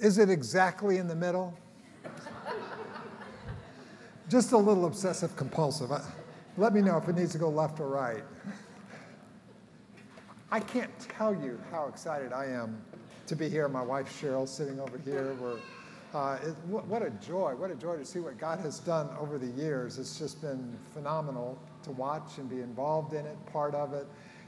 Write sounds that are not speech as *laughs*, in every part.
Is it exactly in the middle? Just a little obsessive compulsive. Let me know if it needs to go left or right. I can't tell you how excited I am to be here. My wife Cheryl sitting over here. We're, uh, it, what a joy, what a joy to see what God has done over the years. It's just been phenomenal to watch and be involved in it, part of it.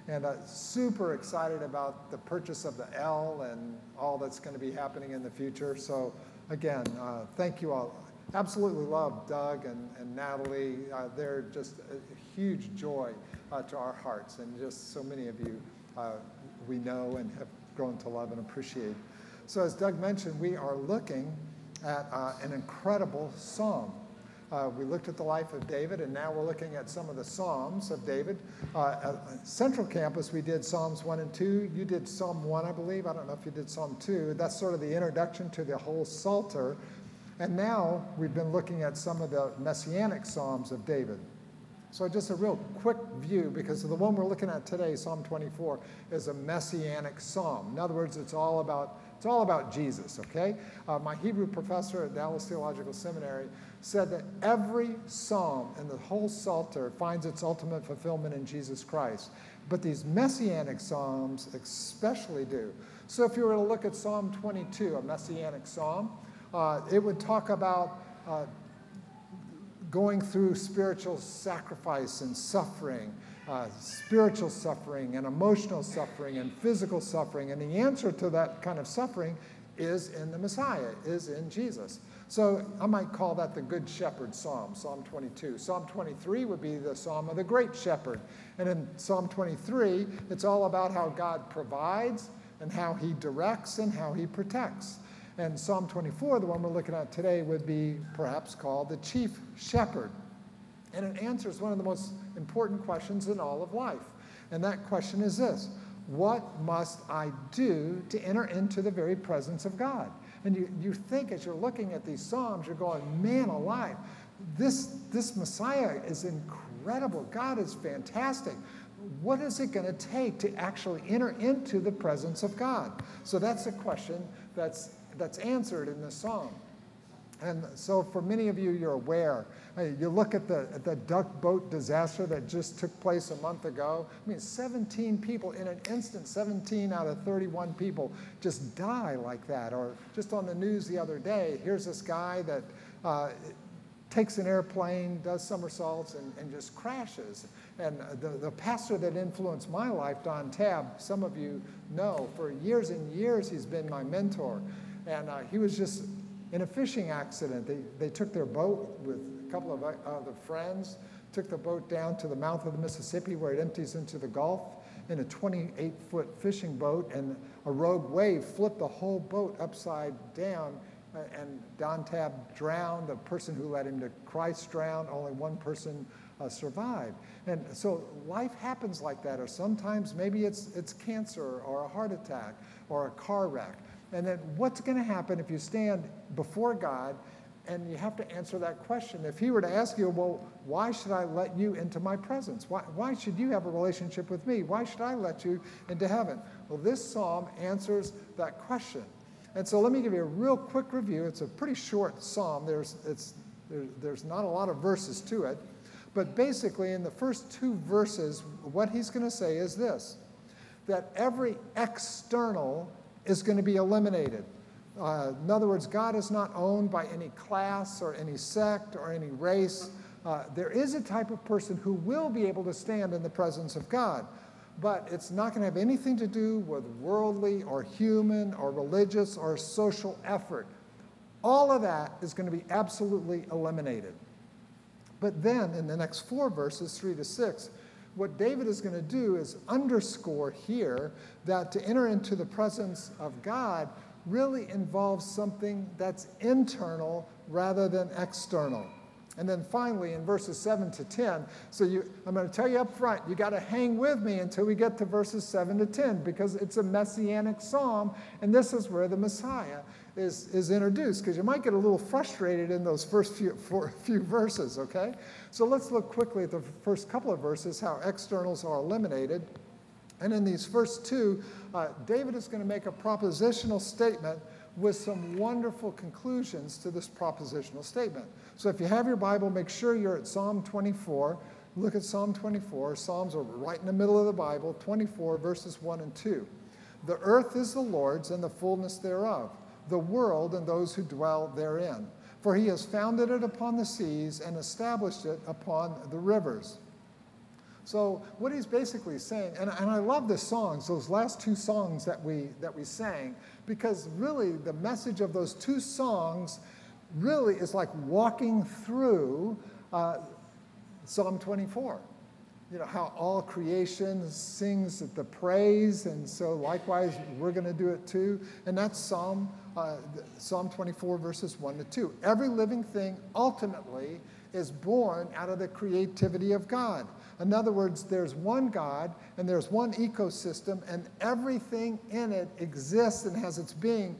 And uh, super excited about the purchase of the L and all that's going to be happening in the future. So, again, uh, thank you all. Absolutely love Doug and, and Natalie. Uh, they're just a huge joy uh, to our hearts, and just so many of you uh, we know and have grown to love and appreciate. So, as Doug mentioned, we are looking at uh, an incredible psalm. Uh, we looked at the life of David, and now we're looking at some of the Psalms of David. Uh, Central Campus, we did Psalms 1 and 2. You did Psalm 1, I believe. I don't know if you did Psalm 2. That's sort of the introduction to the whole Psalter. And now we've been looking at some of the messianic Psalms of David. So, just a real quick view because the one we're looking at today, Psalm 24, is a messianic psalm. In other words, it's all about it's all about Jesus, okay? Uh, my Hebrew professor at Dallas Theological Seminary said that every psalm in the whole Psalter finds its ultimate fulfillment in Jesus Christ. But these messianic psalms especially do. So if you were to look at Psalm 22, a messianic psalm, uh, it would talk about uh, going through spiritual sacrifice and suffering uh, spiritual suffering and emotional suffering and physical suffering. And the answer to that kind of suffering is in the Messiah, is in Jesus. So I might call that the Good Shepherd Psalm, Psalm 22. Psalm 23 would be the Psalm of the Great Shepherd. And in Psalm 23, it's all about how God provides and how he directs and how he protects. And Psalm 24, the one we're looking at today, would be perhaps called the Chief Shepherd. And it answers one of the most important questions in all of life. And that question is this What must I do to enter into the very presence of God? And you, you think as you're looking at these Psalms, you're going, man alive, this, this Messiah is incredible. God is fantastic. What is it going to take to actually enter into the presence of God? So that's a question that's, that's answered in this psalm. And so, for many of you, you're aware. You look at the, at the duck boat disaster that just took place a month ago. I mean, 17 people in an instant, 17 out of 31 people just die like that. Or just on the news the other day, here's this guy that uh, takes an airplane, does somersaults, and, and just crashes. And the, the pastor that influenced my life, Don Tabb, some of you know, for years and years, he's been my mentor. And uh, he was just in a fishing accident. They, they took their boat with a couple of other friends, took the boat down to the mouth of the Mississippi where it empties into the Gulf in a 28 foot fishing boat, and a rogue wave flipped the whole boat upside down. And Don Tabb drowned. The person who led him to Christ drowned. Only one person uh, survived. And so life happens like that, or sometimes maybe it's, it's cancer or a heart attack or a car wreck. And then what's going to happen if you stand before God and you have to answer that question? If He were to ask you, well, why should I let you into my presence? Why, why should you have a relationship with me? Why should I let you into heaven? Well, this psalm answers that question. And so let me give you a real quick review. It's a pretty short psalm, there's, it's, there, there's not a lot of verses to it. But basically, in the first two verses, what he's going to say is this that every external is going to be eliminated. Uh, in other words, God is not owned by any class or any sect or any race. Uh, there is a type of person who will be able to stand in the presence of God, but it's not going to have anything to do with worldly or human or religious or social effort. All of that is going to be absolutely eliminated. But then in the next four verses, three to six, what David is going to do is underscore here that to enter into the presence of God really involves something that's internal rather than external. And then finally, in verses 7 to 10, so you, I'm going to tell you up front, you got to hang with me until we get to verses 7 to 10 because it's a messianic psalm, and this is where the Messiah is, is introduced because you might get a little frustrated in those first few, *laughs* few verses, okay? So let's look quickly at the first couple of verses, how externals are eliminated. And in these first two, uh, David is going to make a propositional statement with some wonderful conclusions to this propositional statement. So if you have your Bible, make sure you're at Psalm 24. Look at Psalm 24. Psalms are right in the middle of the Bible, 24, verses 1 and 2. The earth is the Lord's and the fullness thereof, the world and those who dwell therein. For he has founded it upon the seas and established it upon the rivers. So what he's basically saying, and, and I love the songs, those last two songs that we that we sang, because really the message of those two songs really is like walking through uh, Psalm 24. You know, how all creation sings the praise, and so likewise we're going to do it too. And that's Psalm, uh, Psalm 24, verses 1 to 2. Every living thing ultimately is born out of the creativity of God. In other words, there's one God and there's one ecosystem, and everything in it exists and has its being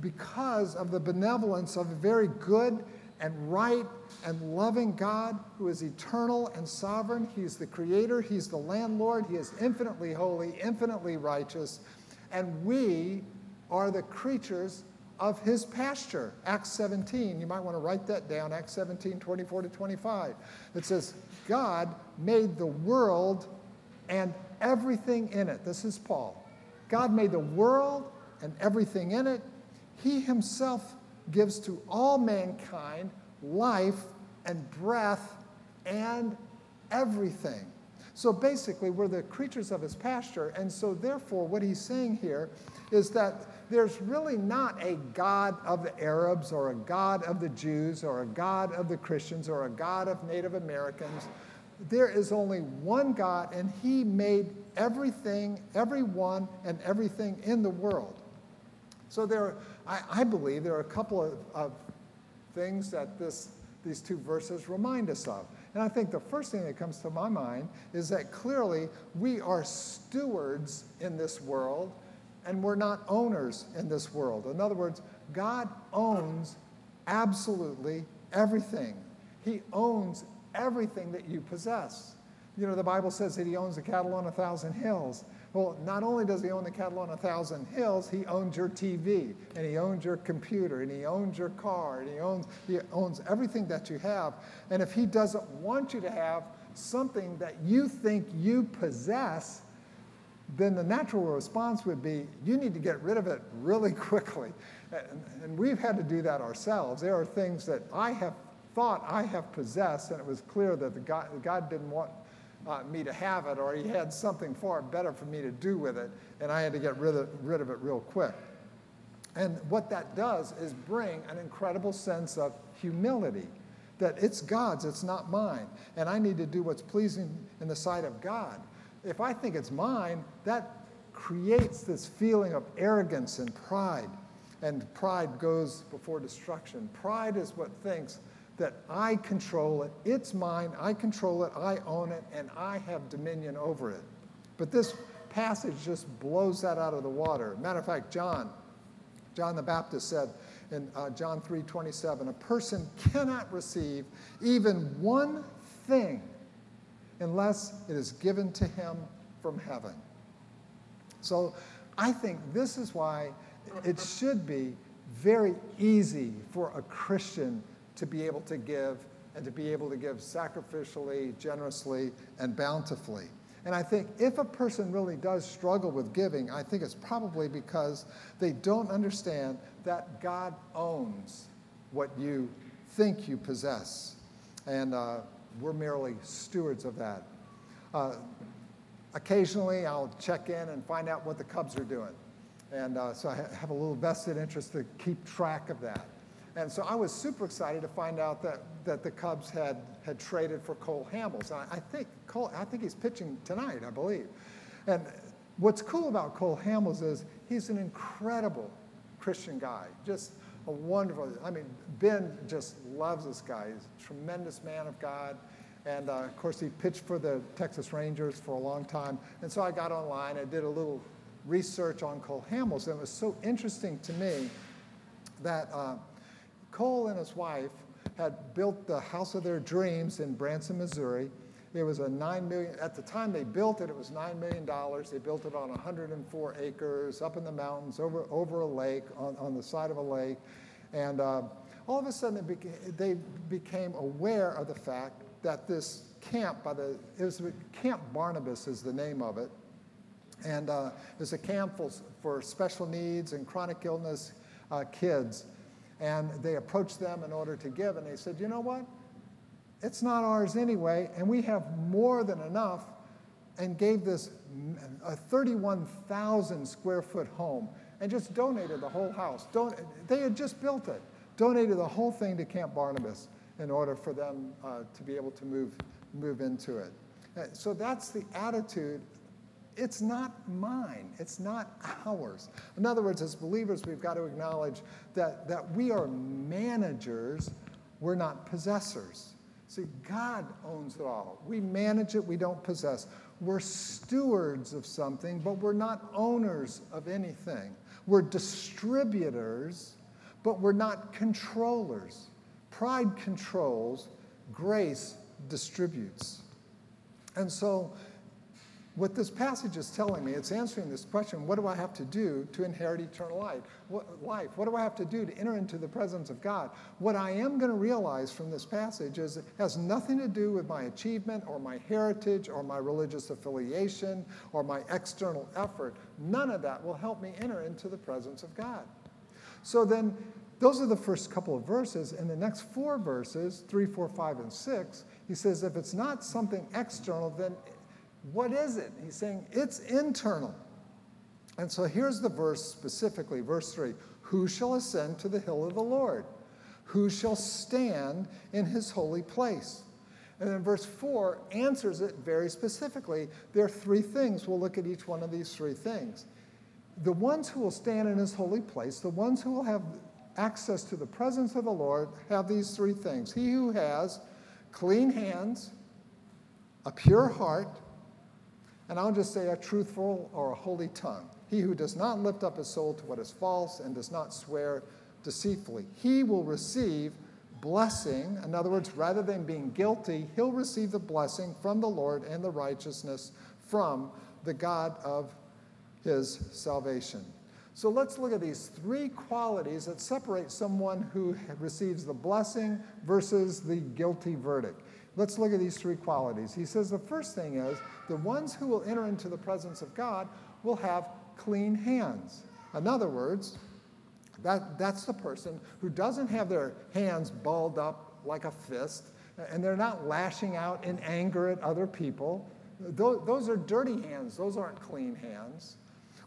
because of the benevolence of a very good and right and loving God who is eternal and sovereign. He's the creator, He's the landlord, He is infinitely holy, infinitely righteous, and we are the creatures of His pasture. Acts 17, you might want to write that down, Acts 17, 24 to 25. It says, God made the world and everything in it. This is Paul. God made the world and everything in it. He himself gives to all mankind life and breath and everything. So basically, we're the creatures of his pasture. And so, therefore, what he's saying here is that there's really not a God of the Arabs or a God of the Jews or a God of the Christians or a God of Native Americans. There is only one God, and he made everything, everyone, and everything in the world. So there, I, I believe there are a couple of, of things that this, these two verses remind us of. And I think the first thing that comes to my mind is that clearly we are stewards in this world and we're not owners in this world. In other words, God owns absolutely everything. He owns everything that you possess. You know, the Bible says that He owns the cattle on a thousand hills. Well, not only does he own the cattle on a thousand hills, he owns your TV, and he owns your computer, and he owns your car, and he owns, he owns everything that you have. And if he doesn't want you to have something that you think you possess, then the natural response would be you need to get rid of it really *laughs* quickly. And, and we've had to do that ourselves. There are things that I have thought I have possessed, and it was clear that God, God didn't want uh, me to have it, or he had something far better for me to do with it, and I had to get rid of, rid of it real quick. And what that does is bring an incredible sense of humility that it's God's, it's not mine, and I need to do what's pleasing in the sight of God. If I think it's mine, that creates this feeling of arrogance and pride. And pride goes before destruction. Pride is what thinks that I control it. It's mine. I control it. I own it. And I have dominion over it. But this passage just blows that out of the water. Matter of fact, John, John the Baptist said in uh, John 3 27, a person cannot receive even one thing unless it is given to him from heaven. So I think this is why it should be very easy for a Christian to be able to give and to be able to give sacrificially, generously, and bountifully. And I think if a person really does struggle with giving, I think it's probably because they don't understand that God owns what you think you possess. And uh, we're merely stewards of that. Uh, occasionally, I'll check in and find out what the Cubs are doing. And uh, so I have a little vested interest to keep track of that. And so I was super excited to find out that, that the Cubs had, had traded for Cole Hamels. I, I, think Cole, I think he's pitching tonight, I believe. And what's cool about Cole Hamels is he's an incredible Christian guy, just a wonderful, I mean, Ben just loves this guy. He's a tremendous man of God. And uh, of course, he pitched for the Texas Rangers for a long time. And so I got online, I did a little research on Cole Hamels, and it was so interesting to me that uh, Cole and his wife had built the house of their dreams in Branson, Missouri, It was a nine million, at the time they built it, it was $9 million. They built it on 104 acres up in the mountains over, over a lake, on, on the side of a lake. And uh, all of a sudden they became aware of the fact that this camp by the, it was Camp Barnabas is the name of it. And uh, it's a camp for, for special needs and chronic illness uh, kids. And they approached them in order to give, and they said, you know what? It's not ours anyway, and we have more than enough, and gave this a 31,000 square foot home and just donated the whole house. Don- they had just built it, donated the whole thing to Camp Barnabas in order for them uh, to be able to move, move into it. Uh, so that's the attitude. It's not mine, it's not ours. In other words, as believers, we've got to acknowledge that, that we are managers, we're not possessors. See, God owns it all. We manage it, we don't possess. We're stewards of something, but we're not owners of anything. We're distributors, but we're not controllers. Pride controls, grace distributes. And so what this passage is telling me, it's answering this question what do I have to do to inherit eternal life? What, life? What do I have to do to enter into the presence of God? What I am going to realize from this passage is it has nothing to do with my achievement or my heritage or my religious affiliation or my external effort. None of that will help me enter into the presence of God. So then, those are the first couple of verses. In the next four verses, three, four, five, and six, he says, if it's not something external, then what is it? He's saying it's internal. And so here's the verse specifically, verse 3 Who shall ascend to the hill of the Lord? Who shall stand in his holy place? And then verse 4 answers it very specifically. There are three things. We'll look at each one of these three things. The ones who will stand in his holy place, the ones who will have access to the presence of the Lord, have these three things. He who has clean hands, a pure heart, and I'll just say a truthful or a holy tongue. He who does not lift up his soul to what is false and does not swear deceitfully, he will receive blessing. In other words, rather than being guilty, he'll receive the blessing from the Lord and the righteousness from the God of his salvation. So let's look at these three qualities that separate someone who receives the blessing versus the guilty verdict. Let's look at these three qualities. He says the first thing is the ones who will enter into the presence of God will have clean hands. In other words, that, that's the person who doesn't have their hands balled up like a fist, and they're not lashing out in anger at other people. Those, those are dirty hands, those aren't clean hands.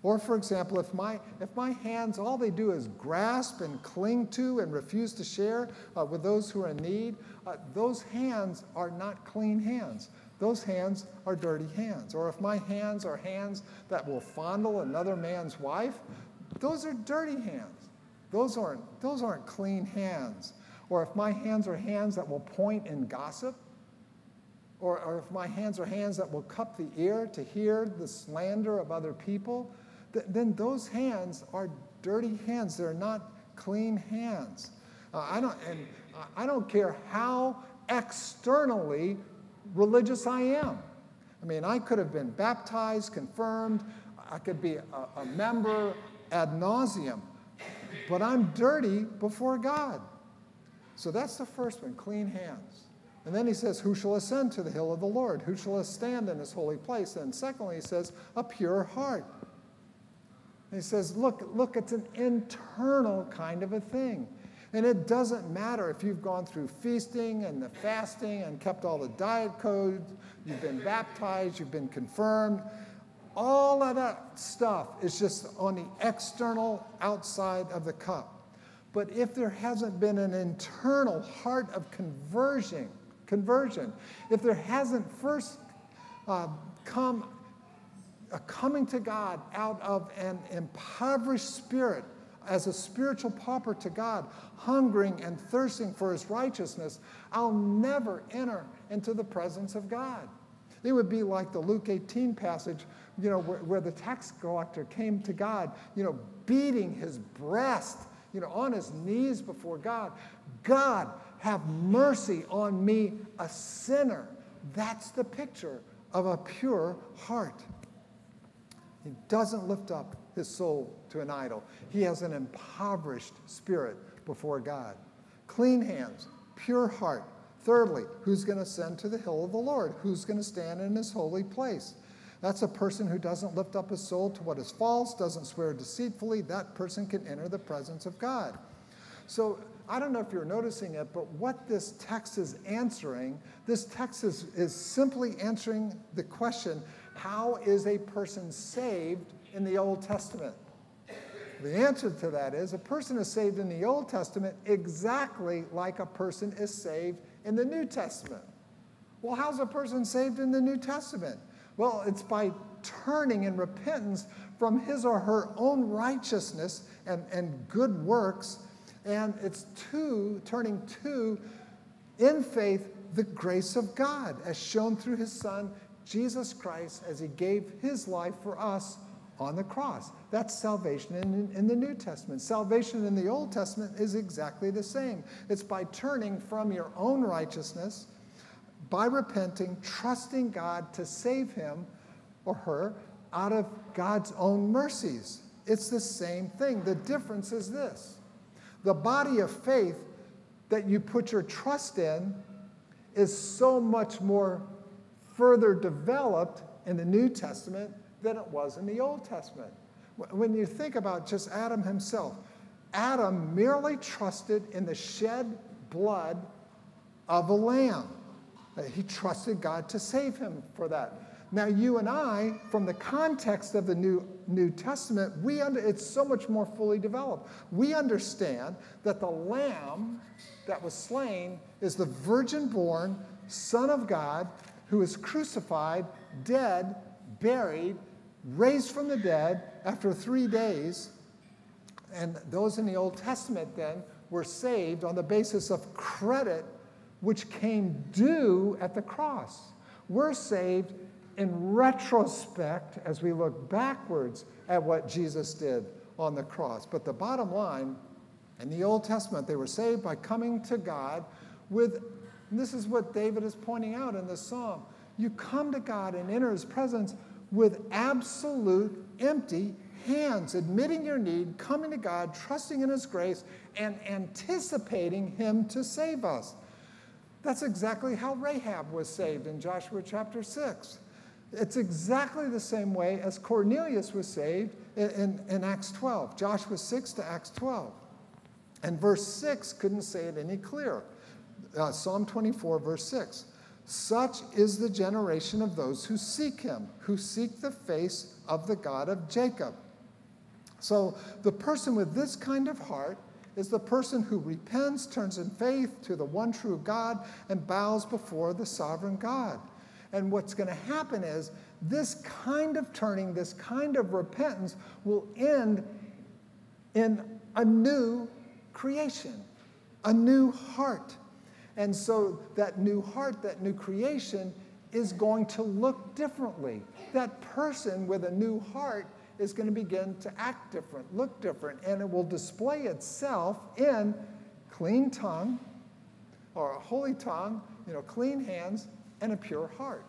Or, for example, if my, if my hands, all they do is grasp and cling to and refuse to share uh, with those who are in need, uh, those hands are not clean hands. Those hands are dirty hands. Or if my hands are hands that will fondle another man's wife, those are dirty hands. Those aren't, those aren't clean hands. Or if my hands are hands that will point in gossip, or, or if my hands are hands that will cup the ear to hear the slander of other people, th- then those hands are dirty hands. They're not clean hands. Uh, I don't, and I don't care how externally religious I am. I mean, I could have been baptized, confirmed, I could be a, a member ad nauseum, but I'm dirty before God. So that's the first one clean hands. And then he says, Who shall ascend to the hill of the Lord? Who shall stand in his holy place? And secondly, he says, A pure heart. And he says, Look, look, it's an internal kind of a thing. And it doesn't matter if you've gone through feasting and the fasting and kept all the diet codes, you've been baptized, you've been confirmed. All of that stuff is just on the external outside of the cup. But if there hasn't been an internal heart of conversion, conversion, if there hasn't first uh, come a coming to God out of an impoverished spirit as a spiritual pauper to God, hungering and thirsting for his righteousness, I'll never enter into the presence of God. It would be like the Luke 18 passage, you know, where, where the tax collector came to God, you know, beating his breast, you know, on his knees before God. God, have mercy on me, a sinner. That's the picture of a pure heart. He doesn't lift up his soul to an idol. He has an impoverished spirit before God. Clean hands, pure heart. Thirdly, who's going to ascend to the hill of the Lord? Who's going to stand in his holy place? That's a person who doesn't lift up his soul to what is false, doesn't swear deceitfully. That person can enter the presence of God. So I don't know if you're noticing it, but what this text is answering, this text is, is simply answering the question how is a person saved in the Old Testament? The answer to that is a person is saved in the Old Testament exactly like a person is saved in the New Testament. Well, how's a person saved in the New Testament? Well, it's by turning in repentance from his or her own righteousness and, and good works, and it's to turning to, in faith, the grace of God as shown through his Son, Jesus Christ, as he gave his life for us on the cross. That's salvation in, in, the New Testament. Salvation in the Old Testament is exactly the same. It's by turning from your own righteousness, by repenting, trusting God to save him or her out of God's own mercies. It's the same thing. The difference is this the body of faith that you put your trust in is so much more further developed in the New Testament than it was in the Old Testament. When you think about just Adam himself, Adam merely trusted in the shed blood of a lamb. He trusted God to save him for that. Now, you and I, from the context of the New, New Testament, we under, it's so much more fully developed. We understand that the lamb that was slain is the virgin born Son of God who is crucified, dead, buried, raised from the dead after three days. And those in the Old Testament then were saved on the basis of credit which came due at the cross. We're saved in retrospect as we look backwards at what Jesus did on the cross. But the bottom line, in the Old Testament, they were saved by coming to God with, this is what David is pointing out in this psalm. You come to God and enter his presence with absolute empty hands, admitting your need, coming to God, trusting in his grace, and anticipating him to save us. That's exactly how Rahab was saved in Joshua chapter 6. It's exactly the same way as Cornelius was saved in, in, in, Acts 12, Joshua 6 to Acts 12. And verse 6 couldn't say it any clearer. Uh, Psalm 24, verse 6. Such is the generation of those who seek him, who seek the face of the God of Jacob. So the person with this kind of heart is the person who repents, turns in faith to the one true God, and bows before the sovereign God. And what's going to happen is this kind of turning, this kind of repentance will end in a new creation, a new heart. And so that new heart, that new creation, is going to look differently. That person with a new heart is going to begin to act different, look different, and it will display itself in clean tongue or a holy tongue, you know, clean hands, and a pure heart.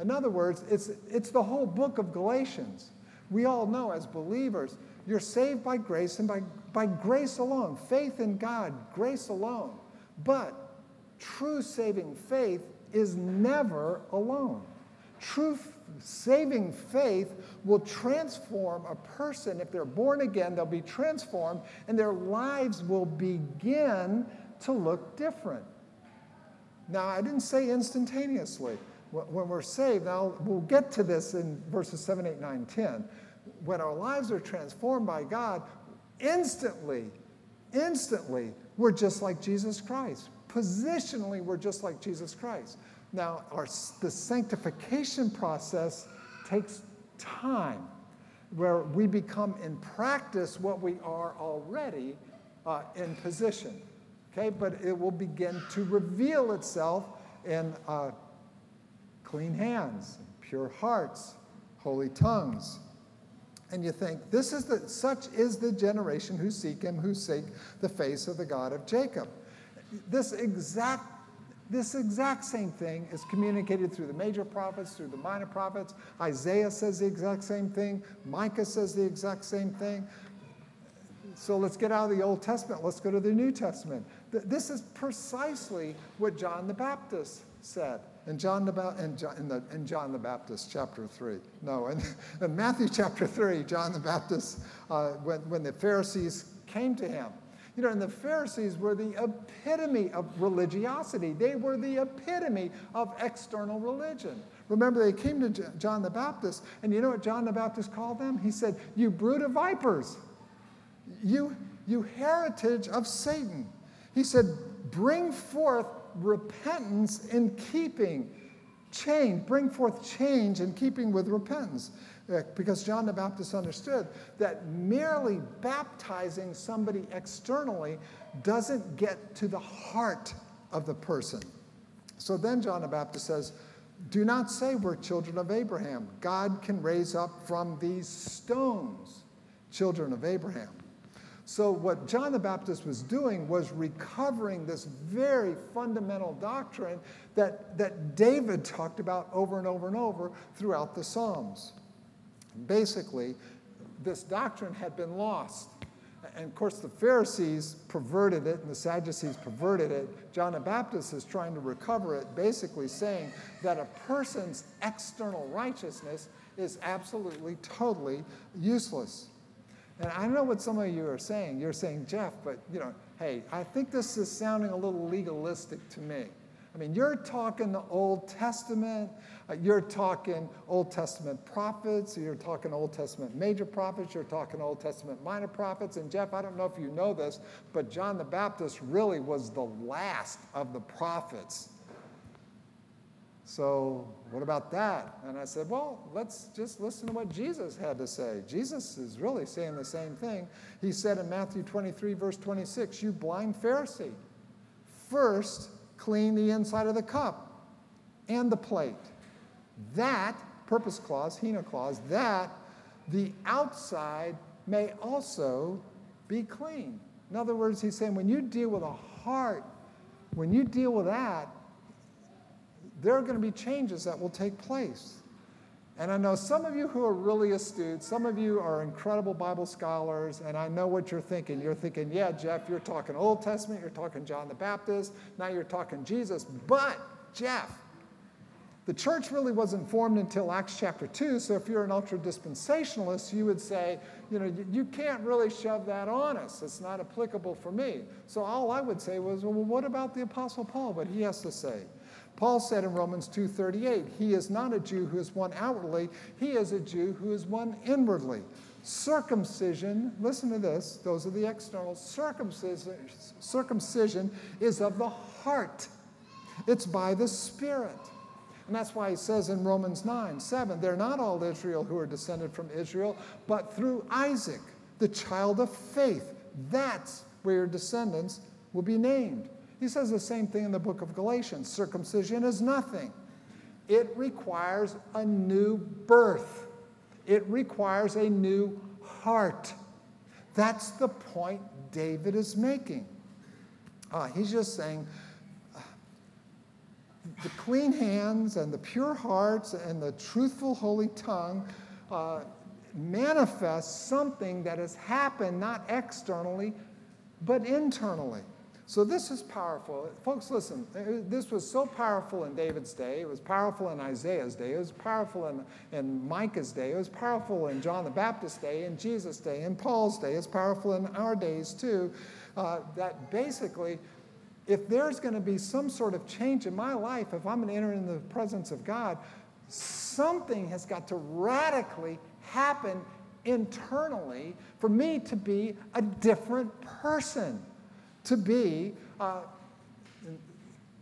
In other words, it's, it's the whole book of Galatians. We all know as believers, you're saved by grace and by, by grace alone, faith in God, grace alone. But true saving faith is never alone. True saving faith will transform a person. If they're born again, they'll be transformed, and their lives will begin to look different. Now, I didn't say instantaneously. When we're saved, now we'll get to this in verses 7, 8, 9, 10. When our lives are transformed by God, instantly, instantly, we're just like Jesus Christ. Positionally, we're just like Jesus Christ. Now, our, the sanctification process takes time, where we become in practice what we are already uh, in position. Okay, but it will begin to reveal itself in uh, clean hands, pure hearts, holy tongues. And you think, this is the, such is the generation who seek him, who seek the face of the God of Jacob. This exact This exact same thing is communicated through the major prophets, through the minor prophets. Isaiah says the exact same thing. Micah says the exact same thing. So let's get out of the Old Testament. Let's go to the New Testament. This is precisely what John the Baptist said in John the, in John, in the, in John the Baptist, chapter 3. No, in, in Matthew chapter 3, John the Baptist, uh, when, when the Pharisees came to him. You know, and the Pharisees were the epitome of religiosity. They were the epitome of external religion. Remember, they came to John the Baptist, and you know what John the Baptist called them? He said, You brood of vipers, you, you heritage of Satan. He said, Bring forth repentance in keeping change, bring forth change in keeping with repentance. Uh, because John the Baptist understood that merely baptizing somebody externally doesn't get to the heart of the person. So then John the Baptist says, Do not say we're children of Abraham. God can raise up from these stones children of Abraham. So, what John the Baptist was doing was recovering this very fundamental doctrine that, that David talked about over and over and over throughout the Psalms. Basically, this doctrine had been lost. And of course, the Pharisees perverted it and the Sadducees perverted it. John the Baptist is trying to recover it, basically saying that a person's external righteousness is absolutely, totally useless. And I don't know what some of you are saying. You're saying, Jeff, but you know, hey, I think this is sounding a little legalistic to me. I mean, you're talking the Old Testament, Uh, you're talking Old Testament prophets, you're talking Old Testament major prophets, you're talking Old Testament minor prophets. And Jeff, I don't know if you know this, but John the Baptist really was the last of the prophets. So, what about that? And I said, Well, let's just listen to what Jesus had to say. Jesus is really saying the same thing. He said in Matthew 23, verse 26, You blind Pharisee, first clean the inside of the cup and the plate. That, purpose clause, hina clause, that the outside may also be clean. In other words, he's saying when you deal with a heart, when you deal with that, there are going to be changes that will take place. And I know some of you who are really astute, some of you are incredible Bible scholars, and I know what you're thinking. You're thinking, yeah, Jeff, you're talking Old Testament, you're talking John the Baptist, now you're talking Jesus. But, Jeff, the church really wasn't formed until Acts chapter 2, so if you're an ultra dispensationalist, you would say, you know, you can't really shove that on us. It's not applicable for me. So all I would say was, well, what about the Apostle Paul? What he has to say. Paul said in Romans 2:38, he is not a Jew who is one outwardly, he is a Jew who is one inwardly. Circumcision, listen to this, those are the externals. Circumcision, circumcision is of the heart. It's by the Spirit. And that's why he says in Romans 9, 7, they're not all Israel who are descended from Israel, but through Isaac, the child of faith. That's where your descendants will be named. He says the same thing in the book of Galatians circumcision is nothing, it requires a new birth, it requires a new heart. That's the point David is making. Uh, he's just saying the clean hands and the pure hearts and the truthful, holy tongue uh, manifest something that has happened not externally, but internally. So this is powerful. Folks, listen, uh, this was so powerful in David's day. It was powerful in Isaiah's day. It was powerful in, in Micah's day. It was powerful in John the Baptist's day, in Jesus' day, in Paul's day. It's powerful in our days too. Uh, that basically, if there's going to be some sort of change in my life, if I'm going to enter into the presence of God, something has got to radically happen internally for me to be a different person to be uh,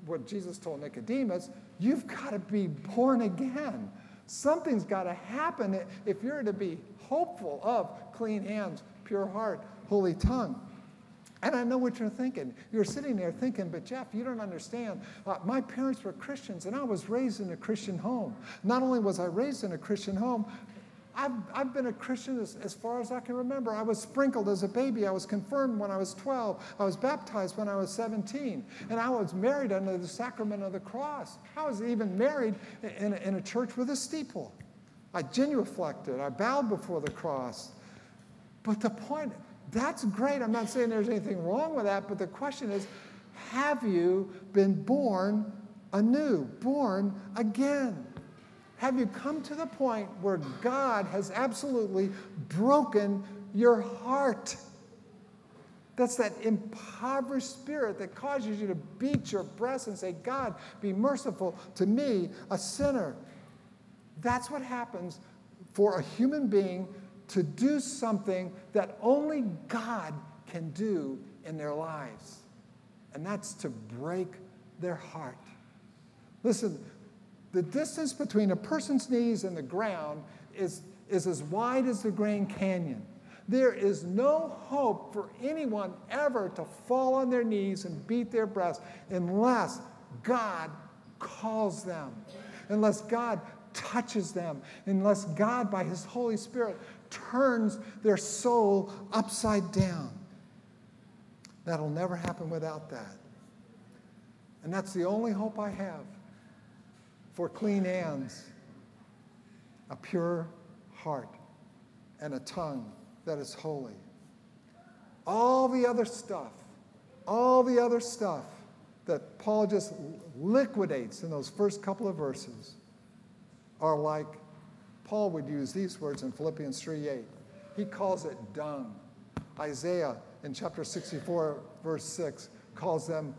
what Jesus told Nicodemus you've got to be born again. Something's got to happen if you're to be hopeful of clean hands, pure heart, holy tongue. And I know what you're thinking. You're sitting there thinking, but Jeff, you don't understand. Uh, my parents were Christians, and I was raised in a Christian home. Not only was I raised in a Christian home, I've, I've been a Christian as, as far as I can remember. I was sprinkled as a baby. I was confirmed when I was 12. I was baptized when I was 17. And I was married under the sacrament of the cross. I was even married in, in a church with a steeple. I genuflected. I bowed before the cross. But the point, that's great. I'm not saying there's anything wrong with that, but the question is have you been born anew, born again? Have you come to the point where God has absolutely broken your heart? That's that impoverished spirit that causes you to beat your breast and say, God, be merciful to me, a sinner. That's what happens for a human being to do something that only God can do in their lives, and that's to break their heart. Listen, the distance between a person's knees and the ground is, is as wide as the Grand Canyon. There is no hope for anyone ever to fall on their knees and beat their breast unless God calls them, unless God touches them, unless God, by His Holy Spirit, turns their soul upside down. That'll never happen without that. And that's the only hope I have for clean hands, a pure heart, and a tongue that is holy. All the other stuff, all the other stuff that Paul just liquidates in those first couple of verses are like Paul would use these words in Philippians 3:8. He calls it dung. Isaiah in chapter 64, verse 6, calls them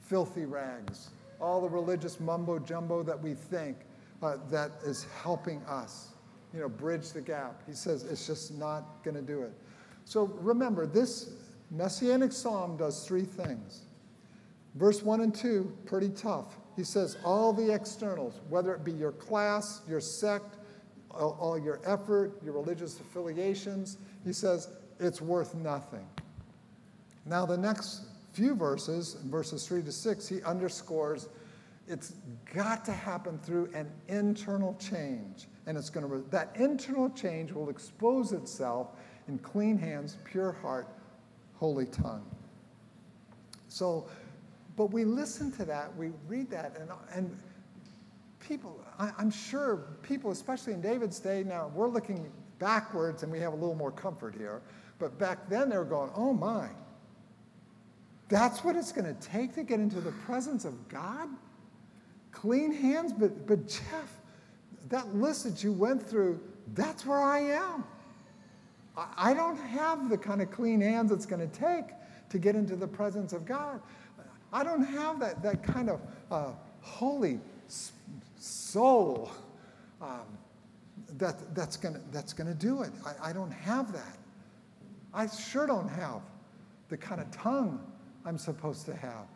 filthy rags all the religious mumbo jumbo that we think uh, that is helping us, you know, bridge the gap. He says it's just not going to do it. So remember, this messianic psalm does three things. Verse 1 and 2, pretty tough. He says, all the externals, whether it be your class, your sect, all, your effort, your religious affiliations, he says, it's worth nothing. Now, the next few verses, verses 3 to 6, he underscores it's got to happen through an internal change. And it's going to, that internal change will expose itself in clean hands, pure heart, holy tongue. So, but we listen to that, we read that, and, and people, I, I'm sure people, especially in David's day, now we're looking backwards and we have a little more comfort here. But back then they were going, oh my, that's what it's going to take to get into the presence of God? Clean hands? But, but Jeff, that list that you went through, that's where I am. I, I don't have the kind of clean hands it's going to take to get into the presence of God. I don't have that, that kind of uh, holy soul um, that, that's going that's gonna do it. I, I don't have that. I sure don't have the kind of tongue I'm supposed to have.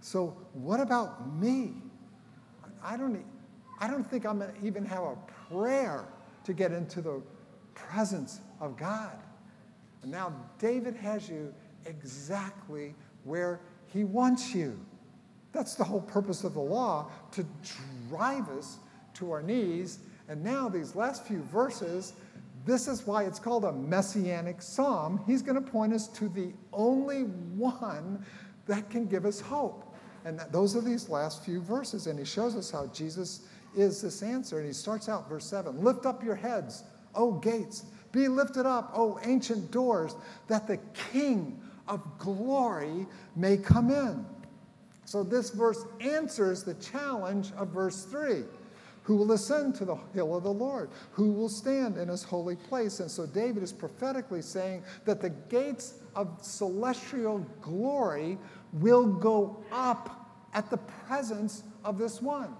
So, what about me? I don't, I don't think I'm going to even have a prayer to get into the presence of God. And now, David has you exactly where he wants you. That's the whole purpose of the law to drive us to our knees. And now, these last few verses, this is why it's called a messianic psalm. He's going to point us to the only one that can give us hope. And that, those are these last few verses. And he shows us how Jesus is this answer. And he starts out, verse 7 Lift up your heads, O gates. Be lifted up, O ancient doors, that the King of glory may come in. So this verse answers the challenge of verse 3. Who will ascend to the hill of the Lord? Who will stand in his holy place? And so David is prophetically saying that the gates of celestial glory will go up at the presence of this one.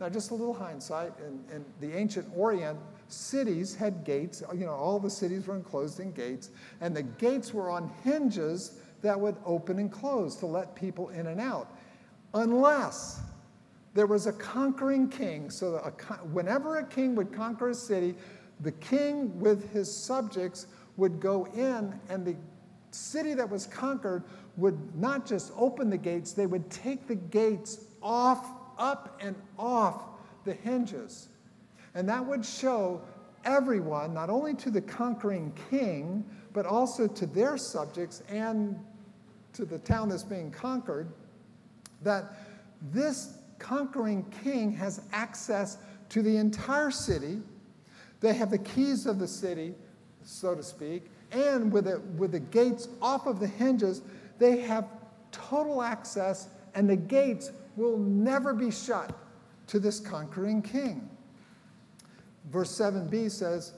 Now, just a little hindsight in, in the ancient Orient, cities had gates. You know, all the cities were enclosed in gates, and the gates were on hinges that would open and close to let people in and out. Unless there was a conquering king. So, a, whenever a king would conquer a city, the king with his subjects would go in, and the city that was conquered would not just open the gates, they would take the gates off, up, and off the hinges. And that would show everyone, not only to the conquering king, but also to their subjects and to the town that's being conquered, that this conquering king has access to the entire city. They have the keys of the city, so to speak, and with, it, with the gates off of the hinges, they have total access, and the gates will never be shut to this conquering king. Verse 7b says,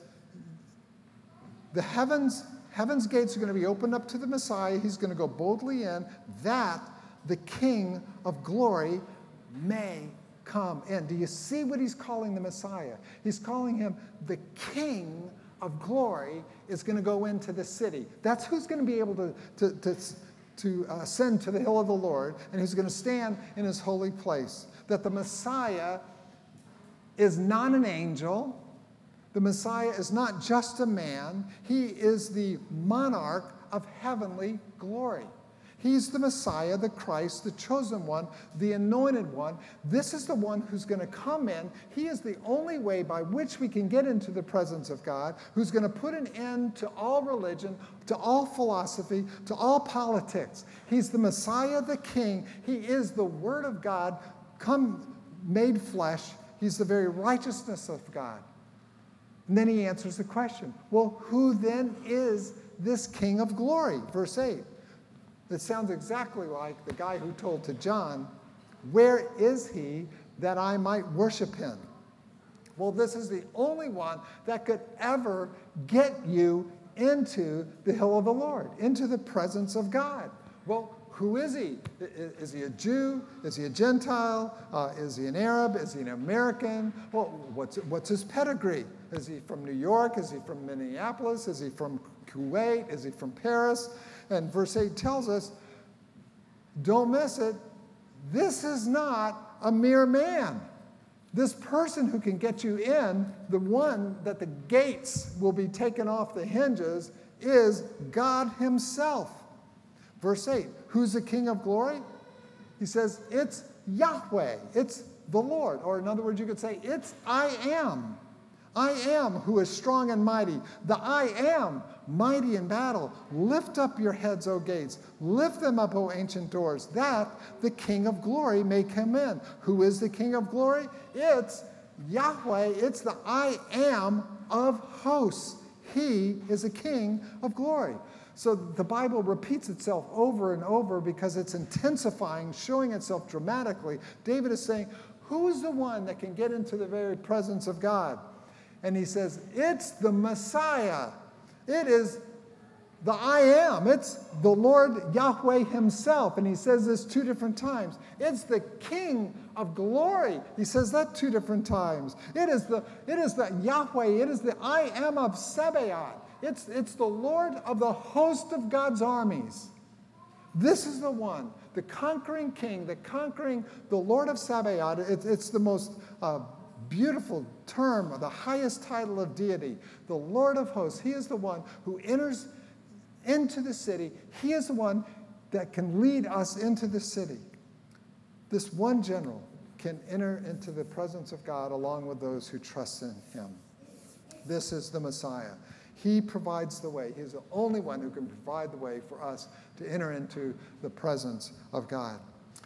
The heavens, heaven's gates are going to be opened up to the Messiah. He's going to go boldly in, that the King of glory may come in. Do you see what he's calling the Messiah? He's calling him the King of glory is going to go into the city. That's who's going to be able to, to, to, to uh, ascend to the hill of the Lord and who's going to stand in his holy place. That the Messiah is not an angel. The Messiah is not just a man. He is the monarch of heavenly glory. He's the Messiah, the Christ, the chosen one, the anointed one. This is the one who's going to come in. He is the only way by which we can get into the presence of God, who's going to put an end to all religion, to all philosophy, to all politics. He's the Messiah, the King. He is the Word of God come made flesh. He's the very righteousness of God. And then he answers the question well, who then is this King of glory? Verse 8. That sounds exactly like the guy who told to John, Where is he that I might worship him? Well, this is the only one that could ever get you into the hill of the Lord, into the presence of God. Well, who is he? Is he a Jew? Is he a Gentile? Uh, is he an Arab? Is he an American? Well, what's, what's his pedigree? Is he from New York? Is he from Minneapolis? Is he from Kuwait? Is he from Paris? And verse 8 tells us don't miss it. This is not a mere man. This person who can get you in, the one that the gates will be taken off the hinges, is God Himself. Verse 8 Who's the King of glory? He says, It's Yahweh, it's the Lord. Or in other words, you could say, It's I am. I am who is strong and mighty. The I am mighty in battle. Lift up your heads, O gates. Lift them up, O ancient doors, that the King of glory may come in. Who is the King of glory? It's Yahweh. It's the I am of hosts. He is a King of glory. So the Bible repeats itself over and over because it's intensifying, showing itself dramatically. David is saying, Who's the one that can get into the very presence of God? And he says, It's the Messiah. It is the I am. It's the Lord Yahweh Himself. And He says this two different times. It's the King of glory. He says that two different times. It is the, it is the Yahweh. It is the I am of Sabaoth. It's, it's the Lord of the host of God's armies. This is the one, the conquering king, the conquering, the Lord of Sabaoth. It, it's the most uh, beautiful term, the highest title of deity, the Lord of hosts. He is the one who enters into the city. He is the one that can lead us into the city. This one general can enter into the presence of God along with those who trust in him. This is the Messiah. He provides the way. He's the only one who can provide the way for us to enter into the presence of God.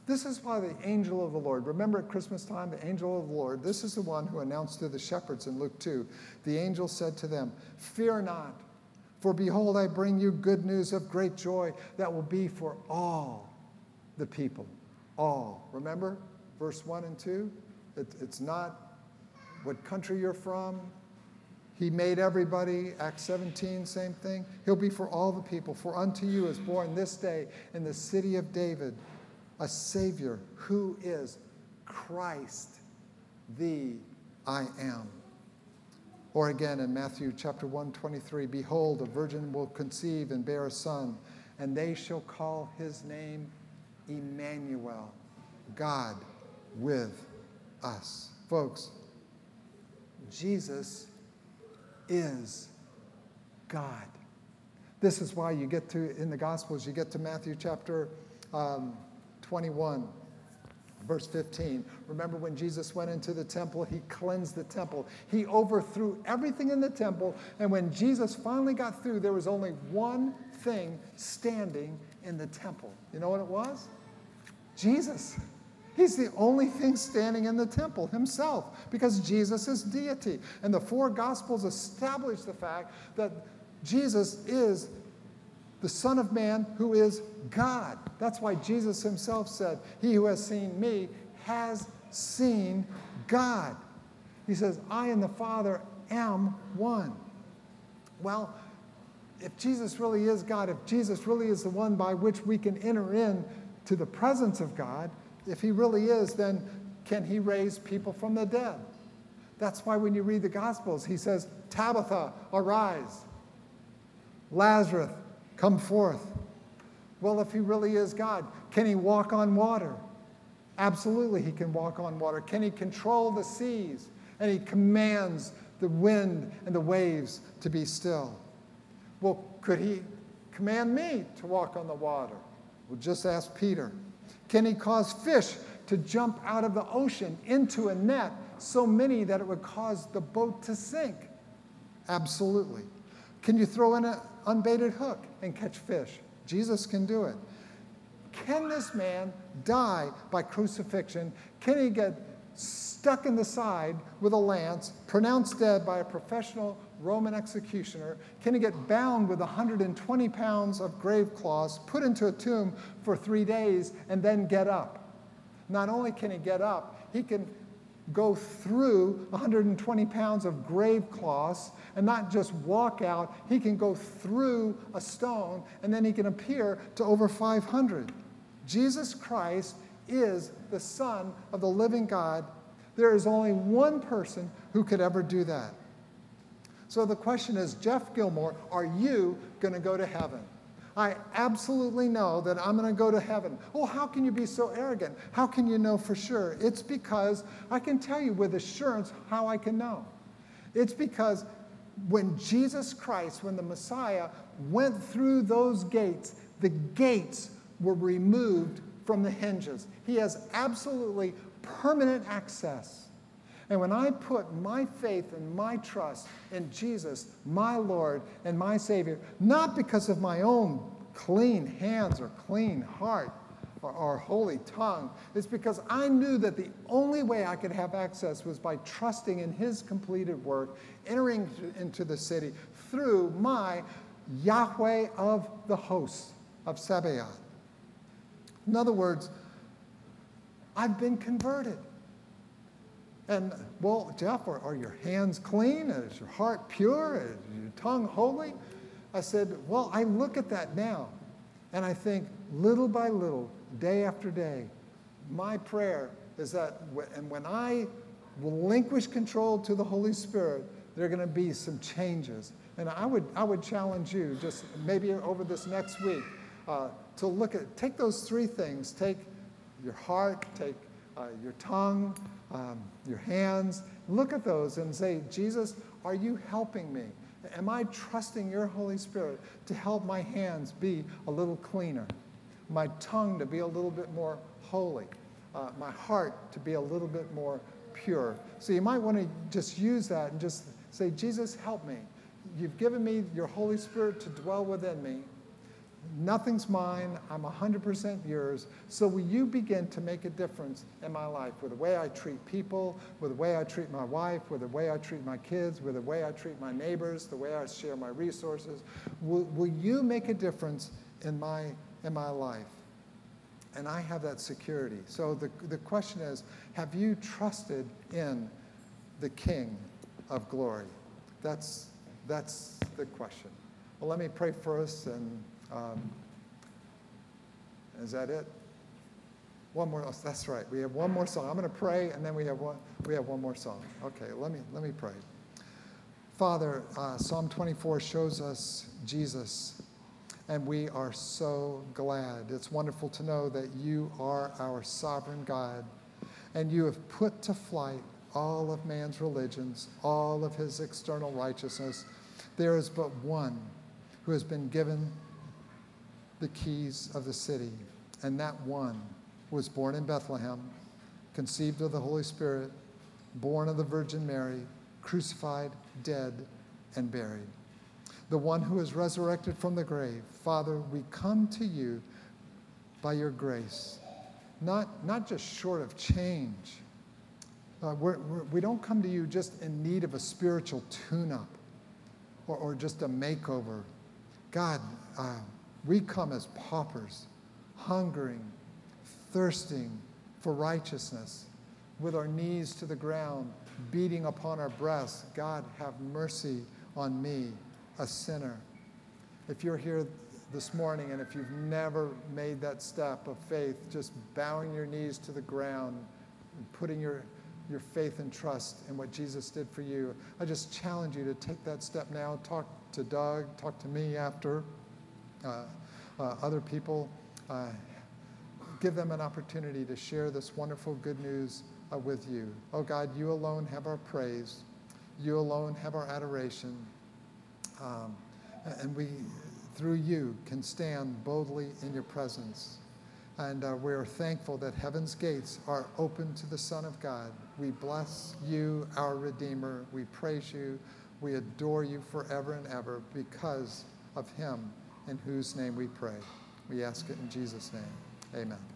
This is why the angel of the Lord, remember at Christmas time, the angel of the Lord, this is the one who announced to the shepherds in Luke 2. The angel said to them, Fear not, for behold, I bring you good news of great joy that will be for all the people. All. Remember verse 1 and 2? It, it's not what country you're from. He made everybody. Acts 17, same thing. He'll be for all the people. For unto you is born this day in the city of David a Savior who is Christ, the I am. Or again in Matthew chapter 1, 23, Behold, a virgin will conceive and bear a son, and they shall call his name Emmanuel, God with us. Folks, Jesus is God. This is why you get to, in the Gospels, you get to Matthew chapter um, 21. Verse 15, remember when Jesus went into the temple, he cleansed the temple. He overthrew everything in the temple. And when Jesus finally got through, there was only one thing standing in the temple. You know what it was? Jesus. He's the only thing standing in the temple himself because Jesus is deity. And the four gospels establish the fact that Jesus is the Son of Man who is God. That's why Jesus himself said, He who has seen me has seen God. He says, I and the Father am one. Well, if Jesus really is God, if Jesus really is the one by which we can enter in to the presence of God, if he really is, then can he raise people from the dead? That's why when you read the Gospels, he says, Tabitha, arise. Lazarus, come forth. Well, if he really is God, can he walk on water? Absolutely, he can walk on water. Can he control the seas? And he commands the wind and the waves to be still. Well, could he command me to walk on the water? Well, just ask Peter. Can he cause fish to jump out of the ocean into a net, so many that it would cause the boat to sink? Absolutely. Can you throw in an unbaited hook and catch fish? Jesus can do it. Can this man die by crucifixion? Can he get stuck in the side with a lance, pronounced dead by a professional Roman executioner? Can he get bound with 120 pounds of grave cloths, put into a tomb for three days, and then get up? Not only can he get up, he can go through 120 pounds of grave cloths and not just walk out, he can go through a stone and then he can appear to over 500. Jesus Christ is the Son of the living God. There is only one person who could ever do that. So the question is Jeff Gilmore, are you going to go to heaven? I absolutely know that I'm going to go to heaven. Oh, how can you be so arrogant? How can you know for sure? It's because I can tell you with assurance how I can know. It's because when Jesus Christ, when the Messiah went through those gates, the gates were removed from the hinges. He has absolutely permanent access. And when I put my faith and my trust in Jesus, my Lord and my Savior, not because of my own clean hands or clean heart or, or, holy tongue, it's because I knew that the only way I could have access was by trusting in His completed work, entering into the city through my Yahweh of the hosts of Sabaoth. In other words, I've been converted. And, well, Jeff, are, are your hands clean? Is your heart pure? Is your tongue holy? I said, well, I look at that now. And I think little by little, day after day, my prayer is that, and when I relinquish control to the Holy Spirit, there are going to be some changes. And I would, I would challenge you, just maybe over this next week, uh, to look at, take those three things. Take your heart, take uh, your tongue, um, your hands. Look at those and say, Jesus, are you helping me? Am I trusting your Holy Spirit to help my hands be a little cleaner, my tongue to be a little bit more holy, uh, my heart to be a little bit more pure? So you might want to just use that and just say, Jesus, help me. You've given me your Holy Spirit to dwell within me. Nothing's mine. I'm 100% yours. So will you begin to make a difference in my life with the way I treat people, with the way I treat my wife, with the way I treat my kids, with the way I treat my neighbors, the way I share my resources? Will, will you make a difference in my, in my life? And I have that security. So the, the question is have you trusted in the King of glory? That's, that's the question. Well, let me pray for us and um, is that it? One more. Oh, that's right. We have one more song. I'm going to pray, and then we have one. We have one more song. Okay. Let me let me pray. Father, uh, Psalm 24 shows us Jesus, and we are so glad. It's wonderful to know that you are our sovereign God, and you have put to flight all of man's religions, all of his external righteousness. There is but one who has been given the keys of the city. And that one was born in Bethlehem, conceived of the Holy Spirit, born of the Virgin Mary, crucified, dead, and buried. The one who is resurrected from the grave. Father, we come to you by your grace, not, not just short of change. Uh, we're, we're, we do not come to you just in need of a spiritual tune up or, or just a makeover. God, uh, we come as paupers, hungering, thirsting for righteousness, with our knees to the ground, beating upon our breasts. God, have mercy on me, a sinner. If you're here this morning and if you've never made that step of faith, just bowing your knees to the ground, and putting your, your faith and trust in what Jesus did for you, I just challenge you to take that step now. Talk to Doug, talk to me after, other people. Uh, give them an opportunity to share this wonderful good news uh, with you. Oh God, you alone have our praise. You alone have our adoration. Um, and we, through you, can stand boldly in your presence. And uh, we're thankful that heaven's gates are open to the Son of God. We bless you, our Redeemer. We praise you. We adore you forever and ever because of him in whose name we pray. We ask it in Jesus' name. Amen.